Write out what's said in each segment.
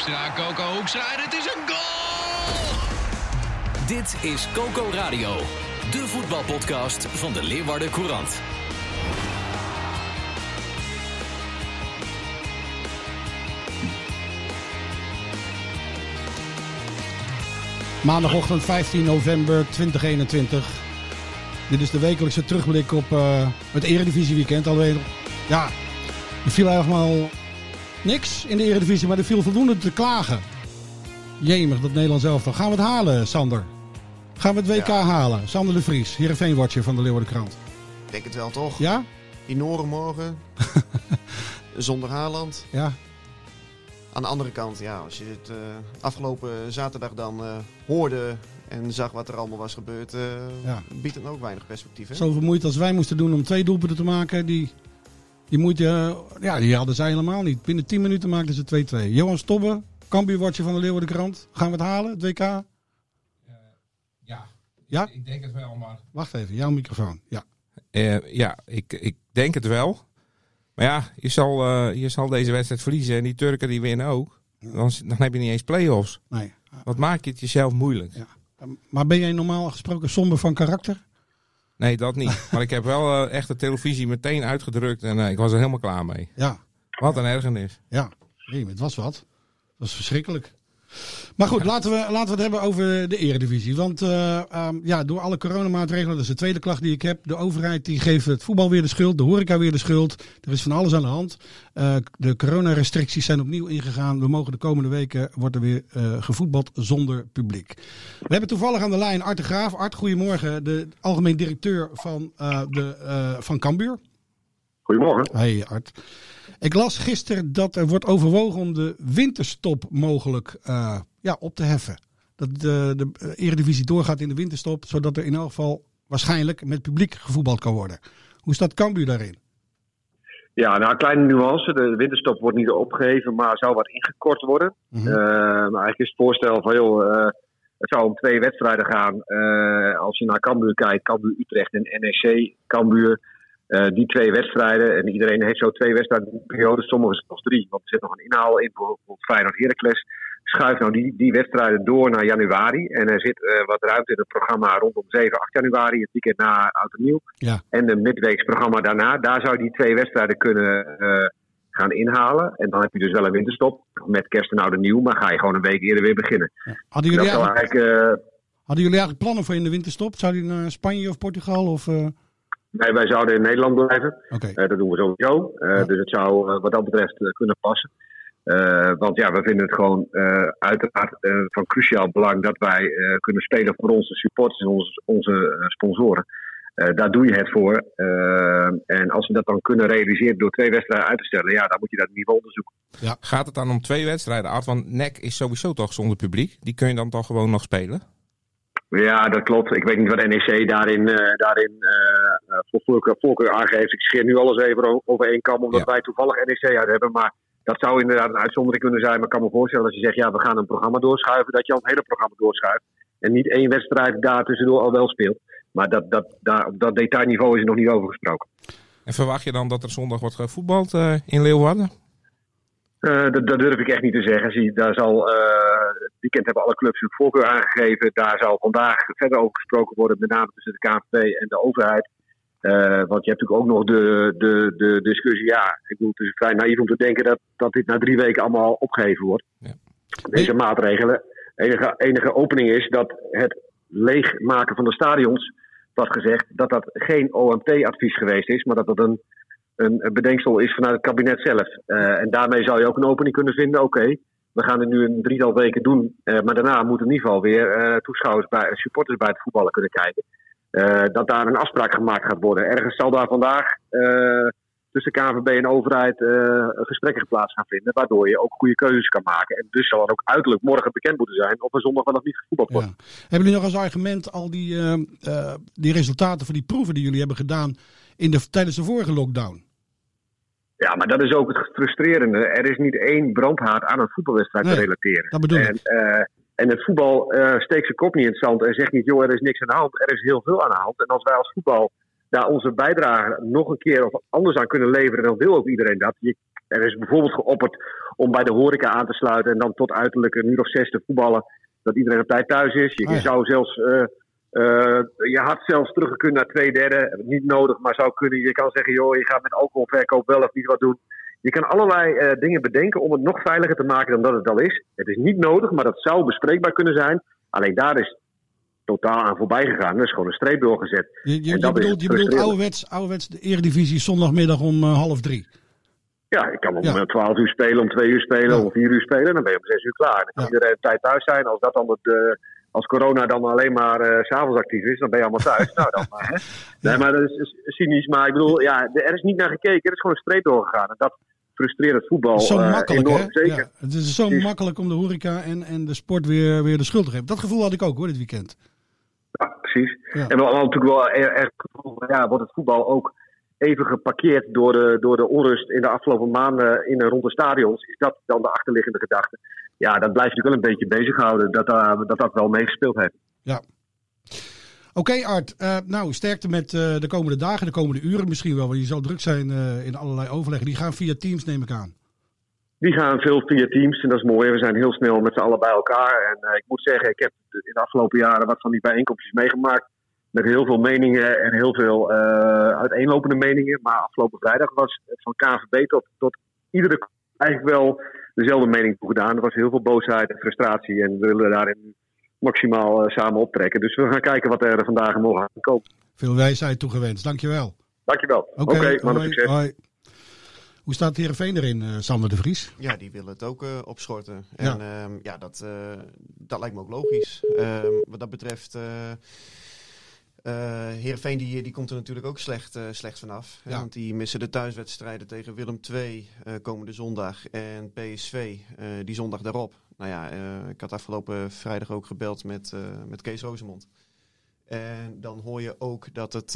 Hoekstra, Coco Hoekstra en het is een goal! Dit is Coco Radio, de voetbalpodcast van de Leeuwarden Courant. Maandagochtend 15 november 2021. Dit is de wekelijkse terugblik op uh, het Eredivisie weekend. Alleen, ja, er viel helemaal niks in de Eredivisie, maar er viel voldoende te klagen. Jemig, dat Nederlands elftal. Gaan we het halen, Sander? Gaan we het WK Ja. halen? Sander de Vries, Heerenveen-watcher van de Leeuwardenkrant. Ik denk het wel toch? Ja? Die Noren morgen. Zonder Haaland. Ja. Aan de andere kant, ja, als je het eh, afgelopen zaterdag dan eh, hoorde en zag wat er allemaal was gebeurd, eh, Ja. biedt het ook weinig perspectief. Hè? Zoveel moeite als wij moesten doen om twee doelpunten te maken, die, die moeite, eh, ja, die hadden zij helemaal niet. Binnen 10 minuten maakten ze 2-2. Johan Stobbe, Cambuur-watcher van de Leeuwardenkrant. Gaan we het halen, het WK? Ja, Ja? ik denk het wel, maar... Wacht even, jouw microfoon. Ja. Eh, ja, ik, ik denk het wel. Maar ja, je zal, eh, je zal deze wedstrijd verliezen en die Turken die winnen ook. Dan, dan heb je niet eens play-offs. Nee. Wat maak je het jezelf moeilijk? Ja. Maar ben jij normaal gesproken somber van karakter? Nee, dat niet. maar ik heb wel eh, echt de televisie meteen uitgedrukt en eh, ik was er helemaal klaar mee. Ja. Wat een ergernis. Ja, nee, het was wat. Het was verschrikkelijk. Maar goed, laten we, laten we het hebben over de eredivisie. Want eh, ehm, ja, door alle coronamaatregelen, dat is de tweede klacht die ik heb. De overheid die geeft het voetbal weer de schuld, de horeca weer de schuld. Er is van alles aan de hand. Eh, de coronarestricties zijn opnieuw ingegaan. We mogen de komende weken, wordt er weer eh, gevoetbald zonder publiek. We hebben toevallig aan de lijn Art de Graaf. Art, goedemorgen. De algemeen directeur van, de, van Cambuur. Goedemorgen. Hey Art. Ik las gisteren dat er wordt overwogen om de winterstop mogelijk eh, ja, op te heffen. Dat de, de Eredivisie doorgaat in de winterstop, zodat er in elk geval waarschijnlijk met publiek gevoetbald kan worden. Hoe staat Cambuur daarin? Ja, nou, kleine nuance. De winterstop wordt niet opgeheven, maar zou wat ingekort worden. Maar eigenlijk is het voorstel van, joh, eh, het zou om twee wedstrijden gaan. Als je naar Cambuur kijkt, Cambuur Utrecht en NEC Cambuur. Eh, die twee wedstrijden, en iedereen heeft zo twee wedstrijden een periode, sommigen zelfs drie. Want er zit nog een inhaal in, bijvoorbeeld Feyenoord Heracles. Schuif nou die, die wedstrijden door naar januari. En er zit eh, wat ruimte in het programma rondom 7, 8 januari, het weekend na Oud en Nieuw. Ja. En de midweeks programma daarna, daar zou je die twee wedstrijden kunnen eh, gaan inhalen. En dan heb je dus wel een winterstop met kerst en oud en nieuw, maar ga je gewoon een week eerder weer beginnen. Hadden jullie, eigenlijk, hadden jullie eigenlijk plannen voor in de winterstop? Zou die naar Spanje of Portugal? Of, nee, wij zouden in Nederland blijven. Eh, dat doen we sowieso. Eh, Ja. Dus het zou eh, wat dat betreft kunnen passen. Eh, want ja, we vinden het gewoon eh, uiteraard van cruciaal belang dat wij eh, kunnen spelen voor onze supporters en onze, onze eh, sponsoren. Eh, daar doe je het voor. En als we dat dan kunnen realiseren door twee wedstrijden uit te stellen, ja, dan moet je dat niveau onderzoeken. Gaat het dan om twee wedstrijden, Art? Want NEC is sowieso toch zonder publiek. Die kun je dan toch gewoon nog spelen? Ja, dat klopt. Ik weet niet wat NEC daarin, eh, daarin eh, eh, voor voorkeur, voorkeur aangeeft. Ik scheer nu alles even over één kam, omdat Ja. wij toevallig NEC uit hebben. Maar dat zou inderdaad een uitzondering kunnen zijn. Maar ik kan me voorstellen als je zegt, ja, we gaan een programma doorschuiven, dat je al het hele programma doorschuift. En niet één wedstrijd daar tussendoor al wel speelt. Maar dat, dat, daar, op dat detailniveau is er nog niet over gesproken. En verwacht je dan dat er zondag wordt gevoetbald in Leeuwarden? Eh, dat, dat durf ik echt niet te zeggen. Zie, daar zal, eh, het weekend hebben alle clubs hun voorkeur aangegeven. Daar zal vandaag verder over gesproken worden, met name tussen de KNVB en de overheid. Eh, want je hebt natuurlijk ook nog de, de, de discussie. Ja, ik bedoel, het is vrij naïef om te denken dat, dat dit na drie weken allemaal opgeheven wordt. Ja. Deze maatregelen. Enige, enige opening is dat het leegmaken van de stadions, wat gezegd, dat dat geen OMT-advies geweest is, maar dat dat een, een bedenksel is vanuit het kabinet zelf. Eh, en daarmee zou je ook een opening kunnen vinden. Oké, we gaan het nu een drietal weken doen, eh, maar daarna moeten in ieder geval weer eh, toeschouwers bij, supporters bij het voetballen kunnen kijken. Dat daar een afspraak gemaakt gaat worden. Ergens zal daar vandaag tussen KNVB en overheid gesprekken plaats gaan vinden. Waardoor je ook goede keuzes kan maken. En dus zal dan ook uiterlijk morgen bekend moeten zijn of er zondag of niet gevoetbald wordt. Hebben jullie nog als argument al die, die resultaten van die proeven die jullie hebben gedaan in de, tijdens de vorige lockdown? Ja, maar dat is ook het frustrerende. Er is niet één brandhaard aan een voetbalwedstrijd Nee, te relateren. dat bedoel en, ik. eh, en het voetbal eh, steekt zijn kop niet in het zand en zegt niet, joh, er is niks aan de hand. Er is heel veel aan de hand. En als wij als voetbal daar onze bijdrage nog een keer of anders aan kunnen leveren, dan wil ook iedereen dat. Je, er is bijvoorbeeld geopperd om bij de horeca aan te sluiten en dan tot uiterlijk een uur of zes te voetballen. Dat iedereen op tijd thuis is. Je, Ah, ja. zou zelfs, eh, je had zelfs teruggekund naar twee derde. Niet nodig, maar zou kunnen. Je kan zeggen, joh, je gaat met alcoholverkoop wel of niet wat doen. Je kan allerlei eh, dingen bedenken om het nog veiliger te maken dan dat het al is. Het is niet nodig, maar dat zou bespreekbaar kunnen zijn. Alleen daar is totaal aan voorbij gegaan. Er is gewoon een streep doorgezet. Je, je, En dat bedoelt, je bedoelt ouderwets, ouderwets de Eredivisie zondagmiddag om eh, half drie. Ja, ik kan om Ja. eh, 12 uur spelen, om 2 uur spelen, Ja. om 4 uur spelen. Dan ben je om 6 uur klaar. Dan kan Ja. iedereen tijd thuis zijn. Als dat dan het, eh, als corona dan alleen maar eh, s s'avonds actief is, dan ben je allemaal thuis. nou, dan maar, hè. Nee, maar dat is, is cynisch. Maar ik bedoel, ja, er is niet naar gekeken. Er is gewoon een streep doorgegaan. En dat frustreert het voetbal zo eh, makkelijk, enorm. hè? Zeker. Ja, het is zo Precies. makkelijk om de horeca en, en de sport weer, weer de schuld te geven. Dat gevoel had ik ook hoor, dit weekend. Ja, precies. Ja. En we hadden natuurlijk wel er- erg ja, wordt het voetbal ook even geparkeerd door de, door de onrust in de afgelopen maanden in en rond de stadions. Is dat dan de achterliggende gedachte? Ja, dat blijft natuurlijk wel een beetje bezighouden. Dat uh, dat, dat wel meegespeeld heeft. Ja. Oké Art, Eh, nou sterkte met eh, de komende dagen, de komende uren misschien wel. Want je zal druk zijn eh, in allerlei overleggen. Die gaan via Teams neem ik aan. Die gaan veel via teams en dat is mooi. We zijn heel snel met z'n allen bij elkaar. En eh, ik moet zeggen, ik heb in de afgelopen jaren wat van die bijeenkomstjes meegemaakt. Met heel veel meningen en heel veel eh, uiteenlopende meningen. Maar afgelopen vrijdag was van KVB tot, tot iedere eigenlijk wel dezelfde mening toegedaan. Er was heel veel boosheid en frustratie. En we willen daarin maximaal eh, samen optrekken. Dus we gaan kijken wat er vandaag en morgen aan komt. Veel wijsheid toegewenst. Dankjewel. Dankjewel. Oké, Oké, man, hoi, succes. hoi. Hoe staat Heerenveen erin, eh, Sander de Vries? Ja, die willen het ook eh, opschorten. Ja. En ja, ja dat, eh, dat lijkt me ook logisch. Ehm, wat dat betreft. Heerenveen die, die komt er natuurlijk ook slecht, eh, slecht vanaf. hè. Want die missen de thuiswedstrijden tegen Willem II eh, komende zondag. En PSV die zondag daarop. Nou ja, ik had afgelopen vrijdag ook gebeld met, met Kees Rozemond. En dan hoor je ook dat het,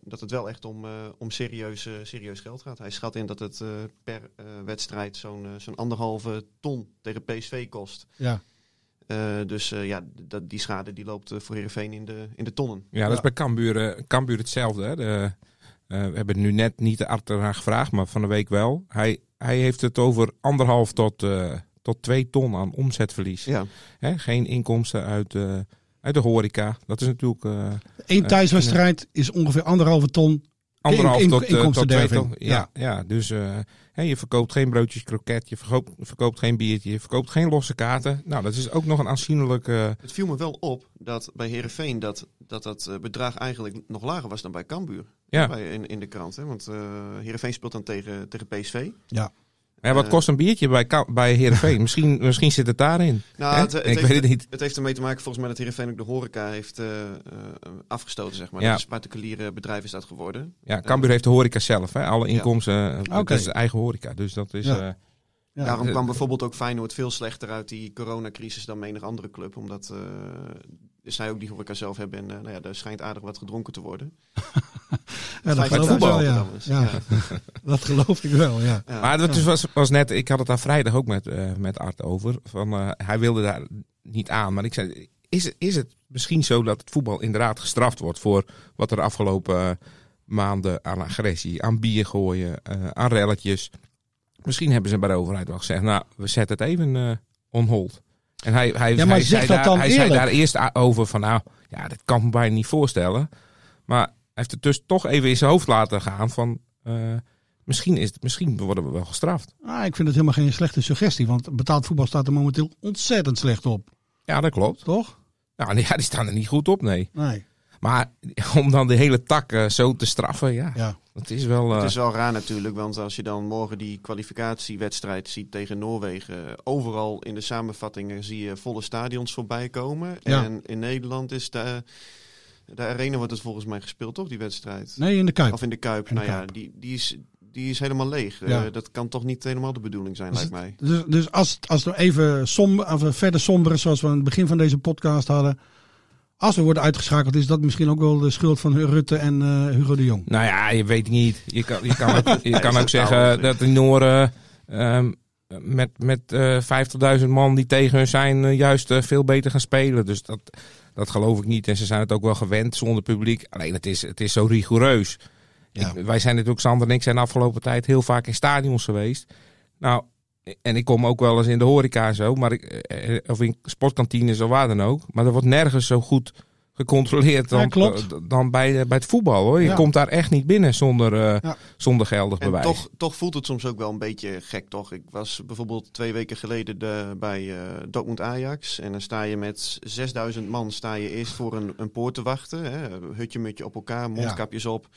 dat het wel echt om, om serieus, serieus geld gaat. Hij schat in dat het per wedstrijd zo'n zo'n anderhalve ton tegen PSV kost. Ja. Eh, dus eh, ja, dat, die schade die loopt eh, voor Heerenveen in de, in de tonnen. Ja, dat Ja. is bij Cambuur, Cambuur hetzelfde. Hè? De, eh, we hebben nu net niet de eraan gevraagd, maar van de week wel. Hij, hij heeft het over anderhalf tot, eh, tot twee ton aan omzetverlies. Ja, Hè? Geen inkomsten uit, eh, uit de horeca. Dat is natuurlijk eh, Eén thuiswedstrijd is ongeveer anderhalve ton. Anderhalf in- tot, eh, tot twee ton. Ja, ja. dus eh, hè, je verkoopt geen broodjes kroket, je verkoopt, verkoopt geen biertje, je verkoopt geen losse kaarten. Nou, dat is ook nog een aanzienlijk... eh, het viel me wel op dat bij Heerenveen dat dat, dat bedrag eigenlijk nog lager was dan bij Cambuur. Ja. Bij, in, in de krant. Hè? Want eh Heerenveen speelt dan tegen, tegen PSV. Ja. Ja, wat Eh, kost een biertje bij, bij Heerenveen? misschien, misschien zit het daarin. Nou, het, het ik heeft, weet het niet. Het heeft ermee te maken volgens mij dat Heerenveen ook de horeca heeft eh, eh, afgestoten, zeg maar. Ja. Dat is een particuliere bedrijf is dat geworden. Ja, Cambuur heeft de horeca zelf. Hè? Alle inkomsten, Oké. dat is de eigen horeca. Dus dat is... Ja. eh, Ja. Daarom kwam bijvoorbeeld ook Feyenoord veel slechter uit die coronacrisis dan menig andere club. Omdat eh, zij ook die horeca zelf hebben en eh, nou ja, er schijnt aardig wat gedronken te worden. Ja, dat geloof ik voetbal wel, ja. Ja. Dat geloof ik wel, ja. Ja. Maar het was, was net, ik had het daar vrijdag ook met, eh, met Art over. Van, eh, hij wilde daar niet aan. Maar ik zei, is, is het misschien zo dat het voetbal inderdaad gestraft wordt voor wat er de afgelopen maanden aan agressie, aan bier gooien, eh, aan relletjes. Misschien hebben ze bij de overheid wel gezegd, nou, we zetten het even eh on hold. En hij, hij, Ja, hij, zei, daar, hij zei daar eerst over van, nou, ja, dat kan ik me bijna niet voorstellen. Maar heeft het dus toch even in zijn hoofd laten gaan van, eh, misschien, is het, misschien worden we wel gestraft. Ah, ik vind het helemaal geen slechte suggestie. Want betaald voetbal staat er momenteel ontzettend slecht op. Ja, dat klopt. Toch? Nou, ja, die staan er niet goed op, nee. Nee. Maar om dan de hele tak eh, zo te straffen, ja, Ja. dat is wel... eh, Het is wel raar natuurlijk, want als je dan morgen die kwalificatiewedstrijd ziet tegen Noorwegen. Overal in de samenvattingen zie je volle stadions voorbij komen. Ja. En in Nederland is de, de arena wordt het volgens mij gespeeld, toch, die wedstrijd? Nee, in de Kuip. Of in de Kuip. In de nou ja, Kuip. die, die, is, die is helemaal leeg. Eh, Ja. dat kan toch niet helemaal de bedoeling zijn, Dus lijkt mij. Dus, dus als, als we even somber, of verder somberen, zoals we aan het begin van deze podcast hadden. Als we worden uitgeschakeld, is dat misschien ook wel de schuld van Rutte en eh, Hugo de Jong. Nou ja, je weet niet. Je kan, je kan ook, je kan ook zeggen dat de Noren ehm, met, met eh 50.000 man die tegen hun zijn, eh, juist eh, veel beter gaan spelen. Dus dat, dat geloof ik niet. En ze zijn het ook wel gewend zonder publiek. Alleen het is, het is zo rigoureus. Ja. Ik- wij zijn natuurlijk, Sander en ik zijn de afgelopen tijd heel vaak in stadions geweest. Nou, en ik kom ook wel eens in de horeca en zo, maar ik, eh, eh, of in sportkantines of waar dan ook. Maar er wordt nergens zo goed gecontroleerd dan, Ja, eh, dan bij, bij het voetbal hoor. Je Ja. komt daar echt niet binnen zonder, eh, Ja. zonder geldig En bewijs. toch, toch voelt het soms ook wel een beetje gek, toch? Ik was bijvoorbeeld twee weken geleden de, bij eh Dortmund Ajax. En dan sta je met 6000 man sta je eerst voor een, een poort te wachten. Hè? Hutje mutje op elkaar, mondkapjes op.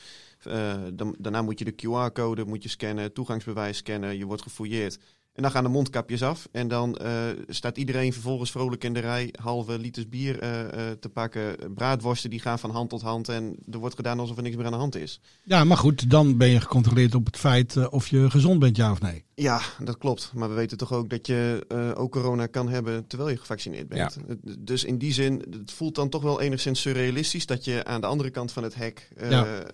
Eh, dan, daarna moet je de QR-code moet je scannen, toegangsbewijs scannen. Je wordt gefouilleerd. En dan gaan de mondkapjes af. En dan eh, staat iedereen vervolgens vrolijk in de rij halve liters bier eh, eh, te pakken. Braadworsten die gaan van hand tot hand. En er wordt gedaan alsof er niks meer aan de hand is. Ja, maar goed, dan ben je gecontroleerd op het feit of je gezond bent, ja of nee. Ja, dat klopt. Maar we weten toch ook dat je ook corona kan hebben terwijl je gevaccineerd bent. Eh, Dus in die zin, het voelt dan toch wel enigszins surrealistisch dat je aan de andere kant van het hek Ja.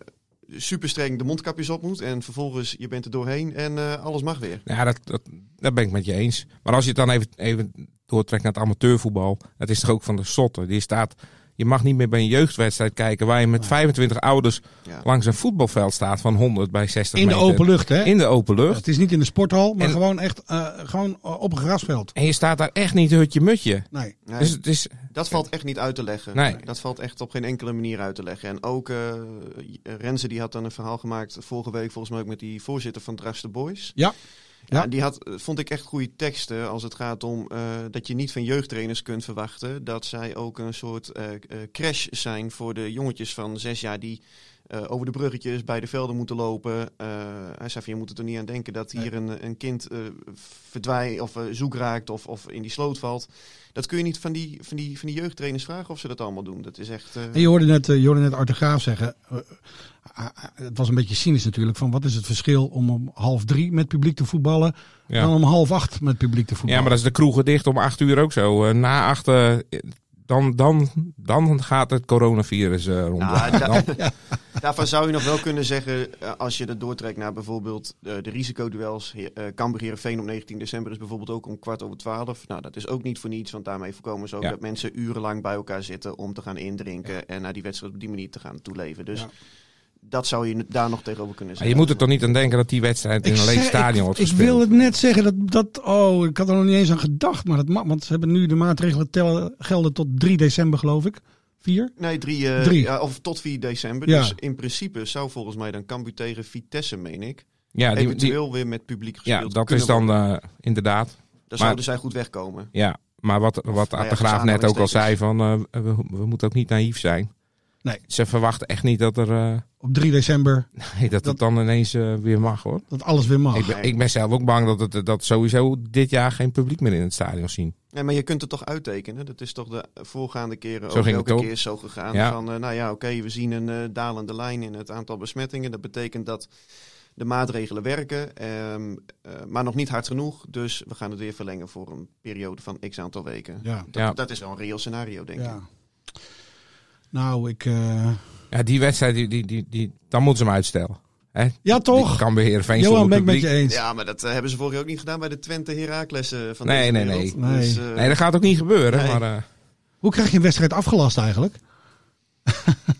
Super streng de mondkapjes op moet. En vervolgens je bent er doorheen en eh, alles mag weer. Ja, dat, dat, dat ben ik met je eens. Maar als je het dan even, even doortrekt naar het amateurvoetbal. Dat is toch ook van de sotte. Die staat, je mag niet meer bij een jeugdwedstrijd kijken waar je met 25 ouders Ja. langs een voetbalveld staat van 100 bij 60 In de meter. open lucht, hè? In de open lucht. Het is niet in de sporthal, maar En- gewoon echt eh, gewoon op een grasveld. En je staat daar echt niet hutje mutje. Nee. Nee, Dus het is, dat valt echt niet uit te leggen. Nee. Dat valt echt op geen enkele manier uit te leggen. En ook eh Renze die had dan een verhaal gemaakt vorige week volgens mij ook met die voorzitter van Dras de Boys. Ja. Ja, die had, vond ik echt goede teksten als het gaat om eh, dat je niet van jeugdtrainers kunt verwachten dat zij ook een soort eh, eh, crash zijn voor de jongetjes van zes jaar die eh, over de bruggetjes bij de velden moeten lopen. Eh, hij zei van je moet er niet aan denken dat hier een, een kind eh verdwijnt of eh, zoek raakt of, of in die sloot valt. Dat kun je niet van die, van, die, van die jeugdtrainers vragen of ze dat allemaal doen. Dat is echt... eh, En je hoorde net, je hoorde net Art de Graaf zeggen. het was een beetje cynisch natuurlijk. Van wat is het verschil om om half drie met publiek te voetballen. Ja. dan om half acht met publiek te ja, voetballen. maar dat is de kroegen dicht om 8 uur ook zo. Na 8, eh, dan, dan, dan gaat het coronavirus eh, rond. Nou, da- Dan- Daarvan zou je nog wel kunnen zeggen, eh, als je dat doortrekt naar bijvoorbeeld eh, de risicoduels. Eh Cambuur Heerenveen op 19 december is bijvoorbeeld ook om kwart over twaalf. Nou, dat is ook niet voor niets, want daarmee voorkomen ze ook Ja. dat mensen urenlang bij elkaar zitten om te gaan indrinken en naar die wedstrijd op die manier te gaan toeleven. Dus Ja. Dat zou je daar nog tegenover kunnen Maar zeggen. je moet er toch niet aan denken dat die wedstrijd in een leeg stadion ik, wordt ik gespeeld. wil het net zeggen dat, dat. Oh, ik had er nog niet eens aan gedacht. Maar dat mag. Want ze hebben nu de maatregelen tellen, gelden tot 3 december, geloof ik. 4? Nee, drie, eh, Drie. Ja, of tot 4 december. Ja. Dus in principe zou volgens mij dan Cambuur tegen Vitesse, meen ik, Ja, die, die, eventueel weer met publiek gespeeld ja dat is dan eh, inderdaad. Dan maar- zouden zij goed wegkomen. Ja, maar wat, wat Nou ja, Art de Graaf net ook al zei, van, eh, we, we moeten ook niet naïef zijn. Nee. Ze verwachten echt niet dat, er, eh, Op 3 december. nee, dat, het dan ineens eh, weer mag hoor. Dat alles weer mag. Ik ben, ik ben zelf ook bang dat, het, dat sowieso dit jaar geen publiek meer in het stadion zien. Ja, maar je kunt het toch uittekenen? Dat is toch de voorgaande keren Zo ook ging elke het ook. keer zo gegaan. Ja. Van, eh, nou ja, oké, we zien een dalende lijn in het aantal besmettingen. Dat betekent dat de maatregelen werken, ehm, eh, maar nog niet hard genoeg. Dus we gaan het weer verlengen voor een periode van x aantal weken. Ja. Dat, Ja. dat is wel een reëel scenario, denk ik. Nou, ik. eh, Ja, die wedstrijd, die, die, die, die, dan moeten ze hem uitstellen. Hè? Ja, toch? Die kan beheer Veen Johan, ben ik met je eens. Ja, maar dat eh, hebben ze vorig jaar ook niet gedaan bij de Twente Heracles eh, van Nee, deze nee, wereld. nee. Dus, Nee. Nee, dat gaat ook niet gebeuren. Nee. Maar, eh, Hoe krijg je een wedstrijd afgelast eigenlijk?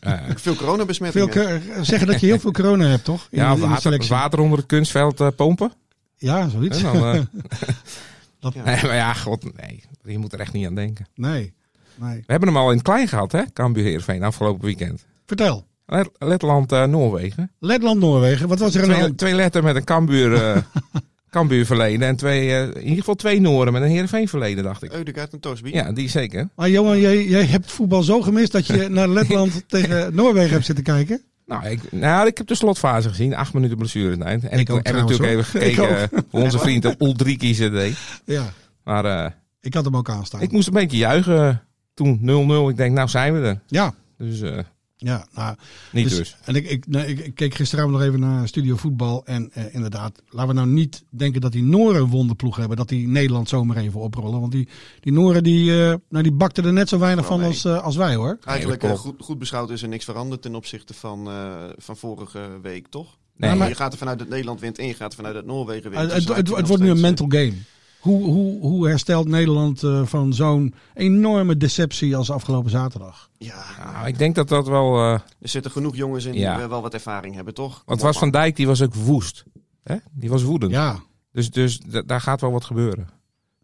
eh, Veel Veel coronabesmettingen. ke- zeggen dat je heel veel corona hebt, toch? In, ja, in water, water onder het kunstveld pompen. Ja, zoiets. En dan, eh, Dat- Ja. Nee, maar ja, god, nee. Je moet er echt niet aan denken. Nee. Nee. We hebben hem al in het klein gehad, hè? Cambuur Heerenveen, afgelopen weekend. Vertel. Let- Letland, eh, Noorwegen. Letland, Noorwegen. Wat was er Twee, twee letter met een Cambuur, eh Cambuur verleden. En twee, eh, in ieder geval twee Nooren met een Heerenveen verleden, dacht ik. Eudegaard en Torsby. Ja, die zeker. Maar Johan, jij, jij hebt voetbal zo gemist dat je naar Letland tegen Noorwegen hebt zitten kijken. Nou ik, nou, ik heb de slotfase gezien. Acht minuten blessuretijd. En ik, ook heb natuurlijk even hoor. Gekeken hoe onze vriend Ulriki ze deed. Ja, Maar eh, ik had hem ook aanstaan. ik moest een beetje juichen toen 0-0. Ik denk, nou zijn we er. Ja, Dus eh, Ja, nou, Niet dus. En ik, ik, nee, ik, ik keek gisteravond nog even naar Studio Voetbal. En eh, inderdaad, laten we nou niet denken dat die Noren een wonderploeg hebben. Dat die Nederland zomaar even oprollen. Want die, die Noren die, eh, nou, die bakten er net zo weinig van als, eh, als wij hoor. Eigenlijk goed, goed beschouwd is er niks veranderd ten opzichte van, eh, van vorige week, toch? Nee, maar- Je gaat er vanuit dat Nederland wint en je gaat er vanuit dat Noorwegen wint. Het, Dus het, wordt nu een mental game. Hoe, hoe, hoe herstelt Nederland eh, van zo'n enorme deceptie als afgelopen zaterdag? Ja, Nou, ik denk dat dat wel... eh, er zitten genoeg jongens in Ja. die eh, wel wat ervaring hebben, toch? Kom want was. Van Dijk, die was ook woest. Hè? Die was woedend. Ja, Dus, dus da- daar gaat wel wat gebeuren.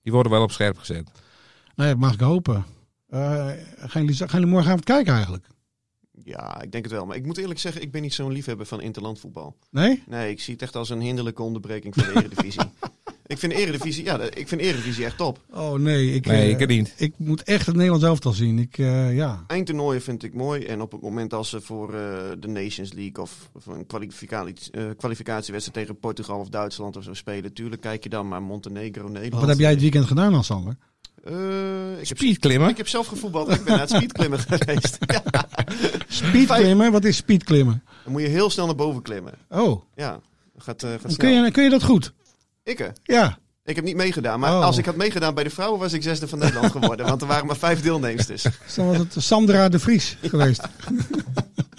Die worden wel op scherp gezet. nou ja, mag ik hopen. Eh, gaan, jullie, gaan jullie morgenavond kijken eigenlijk? Ja, ik denk het wel. Maar ik moet eerlijk zeggen, ik ben niet zo'n liefhebber van interlandvoetbal. Nee? Nee, ik zie het echt als een hinderlijke onderbreking van de Eredivisie. Ik vind Eredivisie, ja, ik vind Eredivisie echt top. Oh nee, ik, Nee, eh, ik niet. ik moet echt het Nederlands elftal zien. Ik, eh, ja. Eindtoernooien vind ik mooi. En op het moment als ze voor eh, de Nations League of, of een kwalificatie, eh, kwalificatiewedstrijd tegen Portugal of Duitsland of zo spelen, tuurlijk kijk je dan. Maar Montenegro, Nederland. Wat heb jij het weekend gedaan? Eh, ik, heb, Speedklimmen. ik heb zelf gevoetbald. Ik ben naar het speedklimmen geweest. ja. Speedklimmen? Wat is speedklimmen? Dan moet je heel snel naar boven klimmen. Oh, Ja, gaat, eh gaat kun snel. je, kun je dat goed? Ik, eh, Ja. ik heb niet meegedaan. Maar Oh. als ik had meegedaan bij de vrouwen, was ik zesde van Nederland geworden. want er waren maar vijf deelnemers. Dus. Dan was het Sandra de Vries geweest.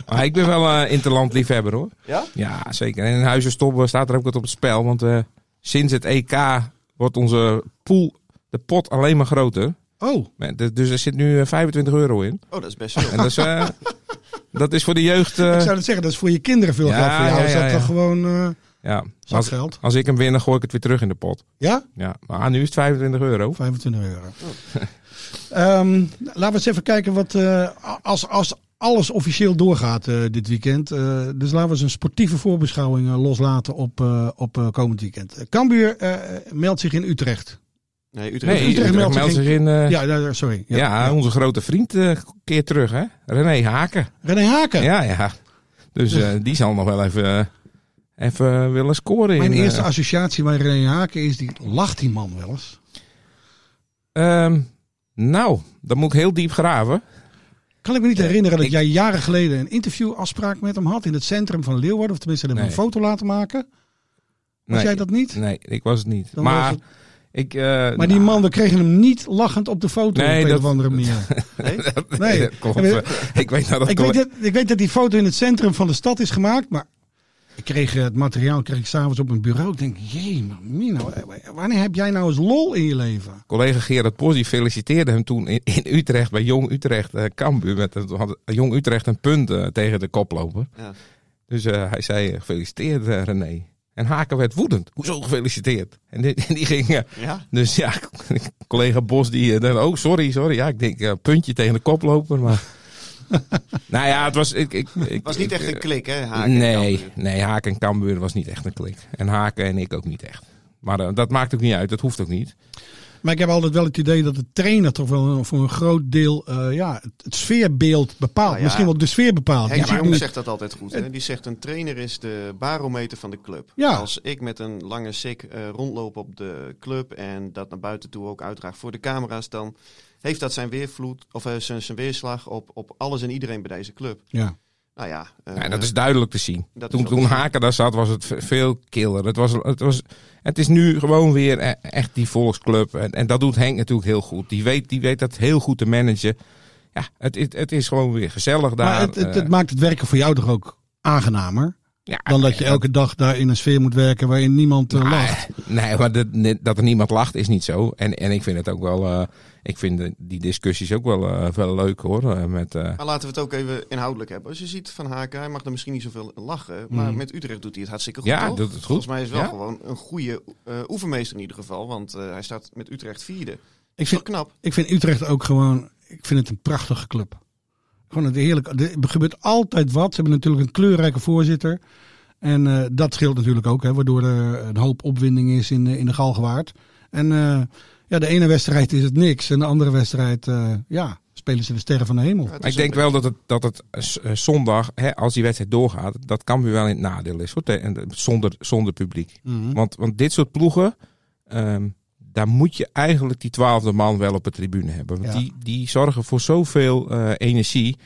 Maar ik ben wel een interland liefhebber hoor. Ja? Ja, zeker. En in Huizenstop staat er ook wat op het spel. Want eh, sinds het EK wordt onze pool, de pot alleen maar groter. Oh, Dus er zit nu eh, 25 euro in. Oh, dat is best veel. En dat is, eh, dat is voor de jeugd... eh, ik zou het zeggen, dat is voor je kinderen veel Ja, geld. Voor jou ja, is dat ja, toch gewoon eh ja, als, als ik hem win, dan gooi ik het weer terug in de pot. Ja? Ja, maar nu is het 25 euro. 25 euro. Ehm, laten we eens even kijken wat eh, als, als alles officieel doorgaat eh, dit weekend. Eh, dus laten we eens een sportieve voorbeschouwing eh, loslaten op, eh, op eh, komend weekend. Cambuur eh, meldt zich in Utrecht. Nee, Utrecht. Nee, Utrecht Utrecht meldt zich in... ja, sorry. Ja, ja. onze grote vriend keert terug, hè? René Haken. René Haken. Ja, ja. Dus eh, die zal nog wel even, even willen scoren. Mijn in, eerste eh, associatie bij René Haken is, die lacht die man wel eens. ehm, nou, dan moet ik heel diep graven. Kan ik me niet herinneren dat ik- jij jaren geleden een interviewafspraak met hem had in het centrum van Leeuwarden. Of tenminste, Nee. een foto laten maken. Was Nee, jij dat niet? Nee, ik was het niet. Dan maar het- ik... eh, Maar die nou, man, we kregen hem niet lachend op de foto Nee, op een of andere manier. Nee? Nee. dat we- ik weet dat ik, weet dat, ik weet dat die foto in het centrum van de stad is gemaakt, maar ik kreeg eh, het materiaal kreeg ik s'avonds op mijn bureau. Ik denk, jee, Mino, wanneer heb jij nou eens lol in je leven? collega Gerard Pos die feliciteerde hem toen in, in Utrecht bij Jong Utrecht eh Cambuur. Met, had Jong Utrecht een punt eh, tegen de koploper. Ja. Dus eh, hij zei eh, gefeliciteerd eh, René. En Haken werd woedend. Hoezo gefeliciteerd? En die, die ging... eh, Ja? dus ja, collega Bos die eh, dacht, oh sorry, sorry. Ja, ik denk eh, puntje tegen de koploper. Maar... nou ja, het was... Ik, ik, ik, Het was niet ik, echt eh, een klik, hè? Haken en nee, Cambuur. nee, Haken en Cambuur was niet echt een klik. En Haken en ik ook niet echt. Maar eh, dat maakt ook niet uit, dat hoeft ook niet. Maar ik heb altijd wel het idee dat de trainer toch wel voor een groot deel eh, ja, het, het sfeerbeeld bepaalt. Nou ja, Misschien wel de sfeer bepaalt. Henk ziet Jong nu- zegt dat altijd goed. Hè? Die zegt een trainer is de barometer van de club. Ja. Als ik met een lange sik eh, rondloop op de club en dat naar buiten toe ook uitdraag voor de camera's, dan heeft dat zijn weervloed of eh, zijn, zijn weerslag op, op alles en iedereen bij deze club. Ja. Nou ja, eh, Ja, dat is duidelijk te zien. dat Toen, toen. Haken daar zat, was het ve- veel killer. Het, was, het, was, het is nu gewoon weer e- echt die volksclub. En, en dat doet Henk natuurlijk heel goed. Die weet, die weet dat heel goed te managen. Ja, het, het, het is gewoon weer gezellig daar. Maar het, het, het Eh, maakt het werken voor jou toch ook aangenamer? Ja, Dan dat je elke dag daar in een sfeer moet werken waarin niemand eh, lacht. Nee, maar dat, dat er niemand lacht is niet zo. En, en ik vind het ook wel. eh, ik vind de- die discussies ook wel, eh, wel leuk hoor. eh, met, eh, Maar laten we het ook even inhoudelijk hebben. Als je ziet van Haken, hij mag er misschien niet zoveel lachen. Maar Mhm. met Utrecht doet hij het hartstikke goed. Ja, toch? doet het goed. Volgens mij is het wel Ja. gewoon een goede eh, oefenmeester in ieder geval. Want eh, hij staat met Utrecht vierde. Ik vind, knap. ik vind Utrecht ook gewoon, ik vind het een prachtige club. Gewoon een heerlijk, er gebeurt altijd wat. Ze hebben natuurlijk een kleurrijke voorzitter. En eh, dat scheelt natuurlijk ook, hè, waardoor er een hoop opwinding is in, de- in de Galgenwaard. En eh, ja, de ene wedstrijd is het niks. En de andere wedstrijd, eh, ja, spelen ze de sterren van de hemel. Ja, ik denk wel dat het, dat het eh, zondag, hè, als die wedstrijd doorgaat, dat kan weer wel in het nadeel is. Hoor, eh, zonder, zonder publiek. Mhm. Want, want dit soort ploegen, ehm, daar moet je eigenlijk die twaalfde man wel op de tribune hebben. Want Ja. die, die zorgen voor zoveel eh, energie.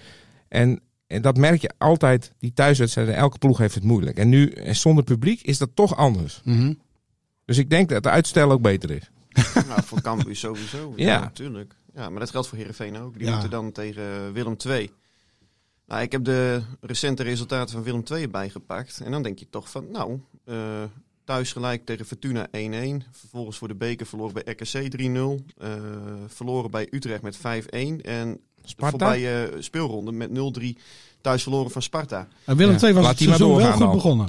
En en dat merk je altijd, die thuiswedstrijden, elke ploeg heeft het moeilijk. En nu, en zonder publiek, is dat toch anders. Mhm. Dus ik denk dat de uitstel ook beter is. nou, voor Cambuur sowieso. Ja, Ja. natuurlijk. Ja, maar dat geldt voor Heerenveen ook. Die Ja. moeten dan tegen Willem II. Nou, ik heb de recente resultaten van Willem II erbij gepakt. En dan denk je toch van, nou, eh, thuis gelijk tegen Fortuna 1-1. Vervolgens voor de beker verloren bij RKC 3-0. eh, verloren bij Utrecht met 5-1. En de Sparta? voorbije speelronde met 0-3 thuis verloren van Sparta. En Willem Ja, II was laat het seizoen wel goed begonnen.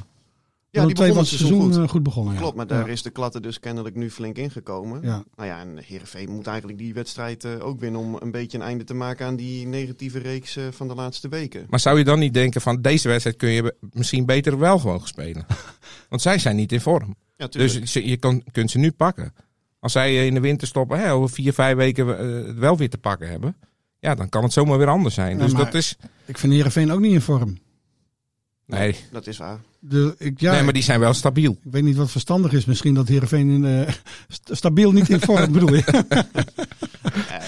Ja, die begon was het seizoen seizoen eh, goed begonnen. Ja. Klopt, maar daar Ja. is de klatten dus kennelijk nu flink ingekomen. Ja. Nou ja, en Heerenveen moet eigenlijk die wedstrijd eh, ook winnen om een beetje een einde te maken aan die negatieve reeks eh, van de laatste weken. Maar zou je dan niet denken van deze wedstrijd kun je misschien beter wel gewoon spelen? Want zij zijn niet in vorm. Ja. Dus je kan, kunt ze nu pakken. Als zij in de winter stoppen, hè, over vier, vijf weken het wel weer te pakken hebben. Ja, dan kan het zomaar weer anders zijn. Ja, dus dat is. Ik vind Heerenveen ook niet in vorm. Nee, Dat is waar. De, ik, ja, nee, maar die zijn wel stabiel. Ik weet niet wat verstandig is. Misschien dat Heerenveen in, eh, st- stabiel niet in vorm bedoel je. Ja,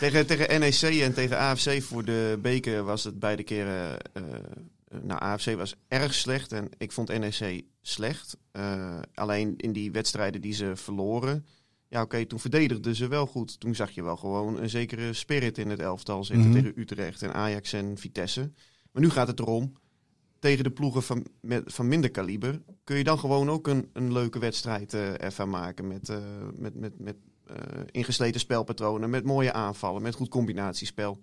tegen, tegen NEC en tegen AFC voor de beker was het beide keren. eh, eh, nou, AFC was erg slecht en ik vond NEC slecht. Eh, alleen in die wedstrijden die ze verloren. Ja, oké, toen verdedigden ze wel goed. Toen zag je wel gewoon een zekere spirit in het elftal zitten Mhm. tegen Utrecht en Ajax en Vitesse. Maar nu gaat het erom. Tegen de ploegen van, met, van minder kaliber kun je dan gewoon ook een, een leuke wedstrijd eh ervan maken. Met, eh, met, met, met eh, ingesleten spelpatronen, met mooie aanvallen, met goed combinatiespel.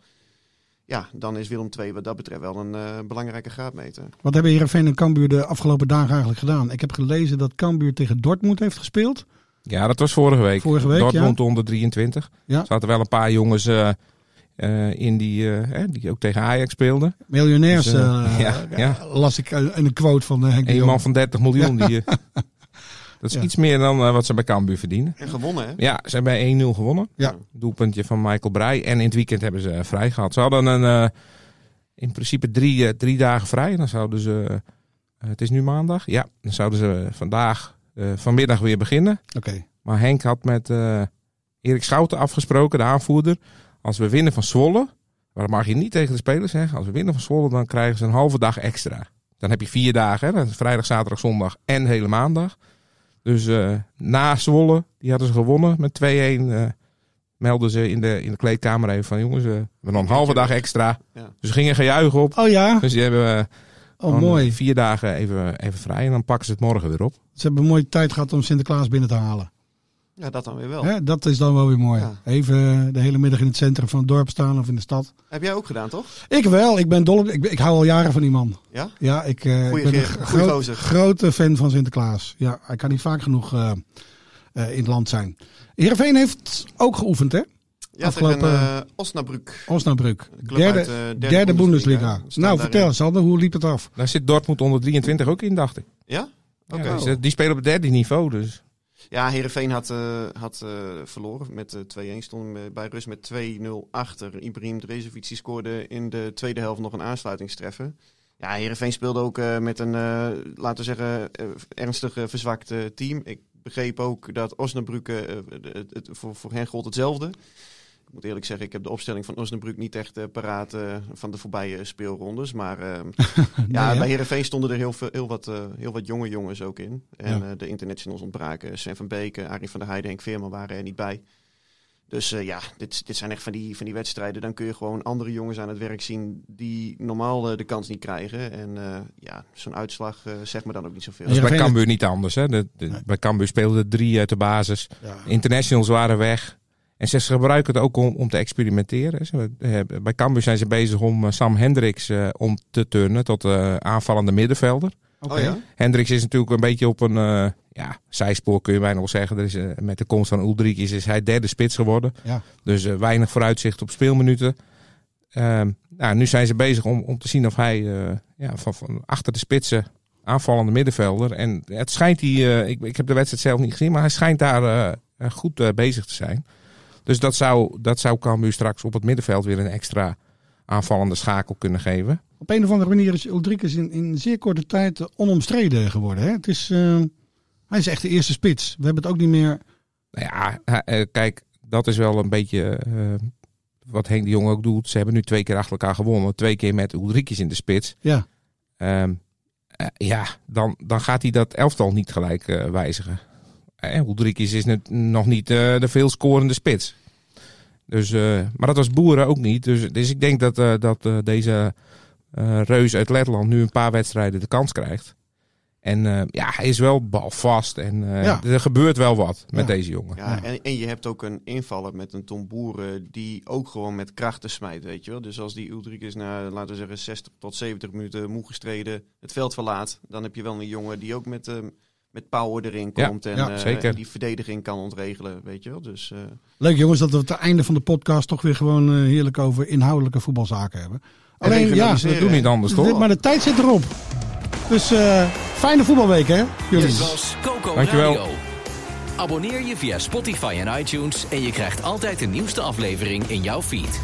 Ja, dan is Willem II wat dat betreft wel een eh, belangrijke graadmeter. Wat hebben Heerenveen en Cambuur de afgelopen dagen eigenlijk gedaan? Ik heb gelezen dat Cambuur tegen Dortmund heeft gespeeld. Ja, dat was vorige week. Vorige week, Dortmund onder 23. Ja. Er zaten wel een paar jongens eh, in die, eh, hè, die ook tegen Ajax speelden. Miljonairs Dus, eh, ja, ja. las ik in een quote van eh, Henk de Een man van 30 miljoen. Die, dat is Ja. iets meer dan wat ze bij Cambuur verdienen. En gewonnen, hè? Ja, ze hebben 1-0 gewonnen. Ja. Doelpuntje van Michael Breij. En in het weekend hebben ze vrij gehad. Ze hadden een, eh, in principe drie, eh, drie dagen vrij. Dan zouden ze, eh, het is nu maandag. Ja, dan zouden ze vandaag, eh, vanmiddag weer beginnen. Oké. Maar Henk had met eh, Erik Schouten afgesproken, de aanvoerder. Als we winnen van Zwolle, maar dat mag je niet tegen de spelers zeggen. Als we winnen van Zwolle, dan krijgen ze een halve dag extra. Dan heb je vier dagen, hè? Dat is vrijdag, zaterdag, zondag en hele maandag. Dus eh, na Zwolle, die hadden ze gewonnen met 2-1. eh, melden ze in de, in de kleedkamer even van jongens, eh, we hebben nog een halve dag extra. Ja. Dus ze gingen gejuichen op. Oh ja, Dus die hebben eh, oh mooi. vier dagen even, even vrij. En dan pakken ze het morgen weer op. Ze hebben een mooie tijd gehad om Sinterklaas binnen te halen. Ja, dat dan weer wel. Hè, dat is dan wel weer mooi. Ja. Even eh, de hele middag in het centrum van het dorp staan of in de stad. Heb jij ook gedaan, toch? Ik wel, ik ben dol op, ik, ik hou al jaren van die man. Ja? Ja, ik, eh, Goeie ik ben een gro- grote fan van Sinterklaas. Ja, hij kan niet vaak genoeg eh, eh, in het land zijn. Heerenveen heeft ook geoefend, hè? Ja, Afgelopen- uh, Osnabrück. Osnabrück. Derde, uit, derde derde, Bundesliga. Nou, vertel, Sander, hoe liep het af? Daar zit Dortmund onder 23 ook in, dacht ik. Ja? Oké. Ja, die spelen op het derde niveau, dus... Ja, Heerenveen had, eh, had eh, verloren met eh 2-1. Stond eh, bij rust met 2-0 achter. Ibrahim Drezovic scoorde in de tweede helft nog een aansluitingstreffer. Ja, Heerenveen speelde ook met een, laten we zeggen, ernstig verzwakt team. Ik begreep ook dat Osnabrück, het, voor, voor hen gold hetzelfde. Ik moet eerlijk zeggen, ik heb de opstelling van Osnabrück niet echt eh, paraat eh, van de voorbije speelrondes. Maar eh, ja, hè? bij Heerenveen stonden er heel, veel, heel, wat, eh, heel wat jonge jongens ook in. En Ja. eh, de internationals ontbraken. Sven van Beek, eh, Arie van der Heijden, Henk Veerman waren er niet bij. Dus eh, ja, dit, dit zijn echt van die, van die wedstrijden. Dan kun je gewoon andere jongens aan het werk zien die normaal eh, de kans niet krijgen. En eh, ja, zo'n uitslag eh zegt me dan ook niet zoveel. Is bij Cambuur niet anders. Hè? De, de- Nee. Bij Cambuur speelden drie uit de basis. Ja. Internationals waren weg. En ze gebruiken het ook om, om te experimenteren. Ze, eh, bij Cambuur zijn ze bezig om eh, Sam Hendricks eh, om te turnen tot eh, aanvallende middenvelder. Oké. Oh ja? Hendricks is natuurlijk een beetje op een eh, ja, zijspoor, kun je bijna wel zeggen. Er is, met de komst van Ulrich is, is hij derde spits geworden. Ja. Dus weinig vooruitzicht op speelminuten. Ehm, nou, nu zijn ze bezig om, om te zien of hij eh, ja, van, van achter de spitsen aanvallende middenvelder. En het schijnt hij, eh, ik, ik heb de wedstrijd zelf niet gezien, maar hij schijnt daar goed bezig te zijn. Dus dat zou, dat zou Cambuur straks op het middenveld weer een extra aanvallende schakel kunnen geven. Op een of andere manier is Ulrikes in, in zeer korte tijd eh, onomstreden geworden. Hè? Het is, eh, hij is echt de eerste spits. We hebben het ook niet meer... Nou ja, eh, kijk, dat is wel een beetje wat Henk de Jong ook doet. Ze hebben nu twee keer achter elkaar gewonnen. Twee keer met Ulrikjes in de spits. Ja. Ehm, eh, ja, dan, dan gaat hij dat elftal niet gelijk wijzigen. Ulrikjes is net, nog niet eh, de veel scorende spits. Dus, eh, maar dat was Boeren ook niet. Dus, dus ik denk dat, eh, dat eh, deze eh, reus uit Letland nu een paar wedstrijden de kans krijgt. En eh, ja, hij is wel balvast en eh, Ja. er gebeurt wel wat met Ja. deze jongen. Ja, en, en je hebt ook een invaller met een Tom Boeren die ook gewoon met krachten smijt, weet je wel. Dus als die Ulrich na, laten we zeggen, 60 tot 70 minuten moe gestreden het veld verlaat, dan heb je wel een jongen die ook met, ehm, met power erin Ja, komt en ja, eh, zeker. die verdediging kan ontregelen, weet je wel. Dus eh, Leuk jongens dat we het einde van de podcast toch weer gewoon eh, heerlijk over inhoudelijke voetbalzaken hebben. Alleen ja. Dat doet niet anders, toch? maar de tijd zit erop. Dus eh, fijne voetbalweek hè, jullie. Dit was Coco Dankjewel. Radio. Abonneer je via Spotify en iTunes en je krijgt altijd de nieuwste aflevering in jouw feed.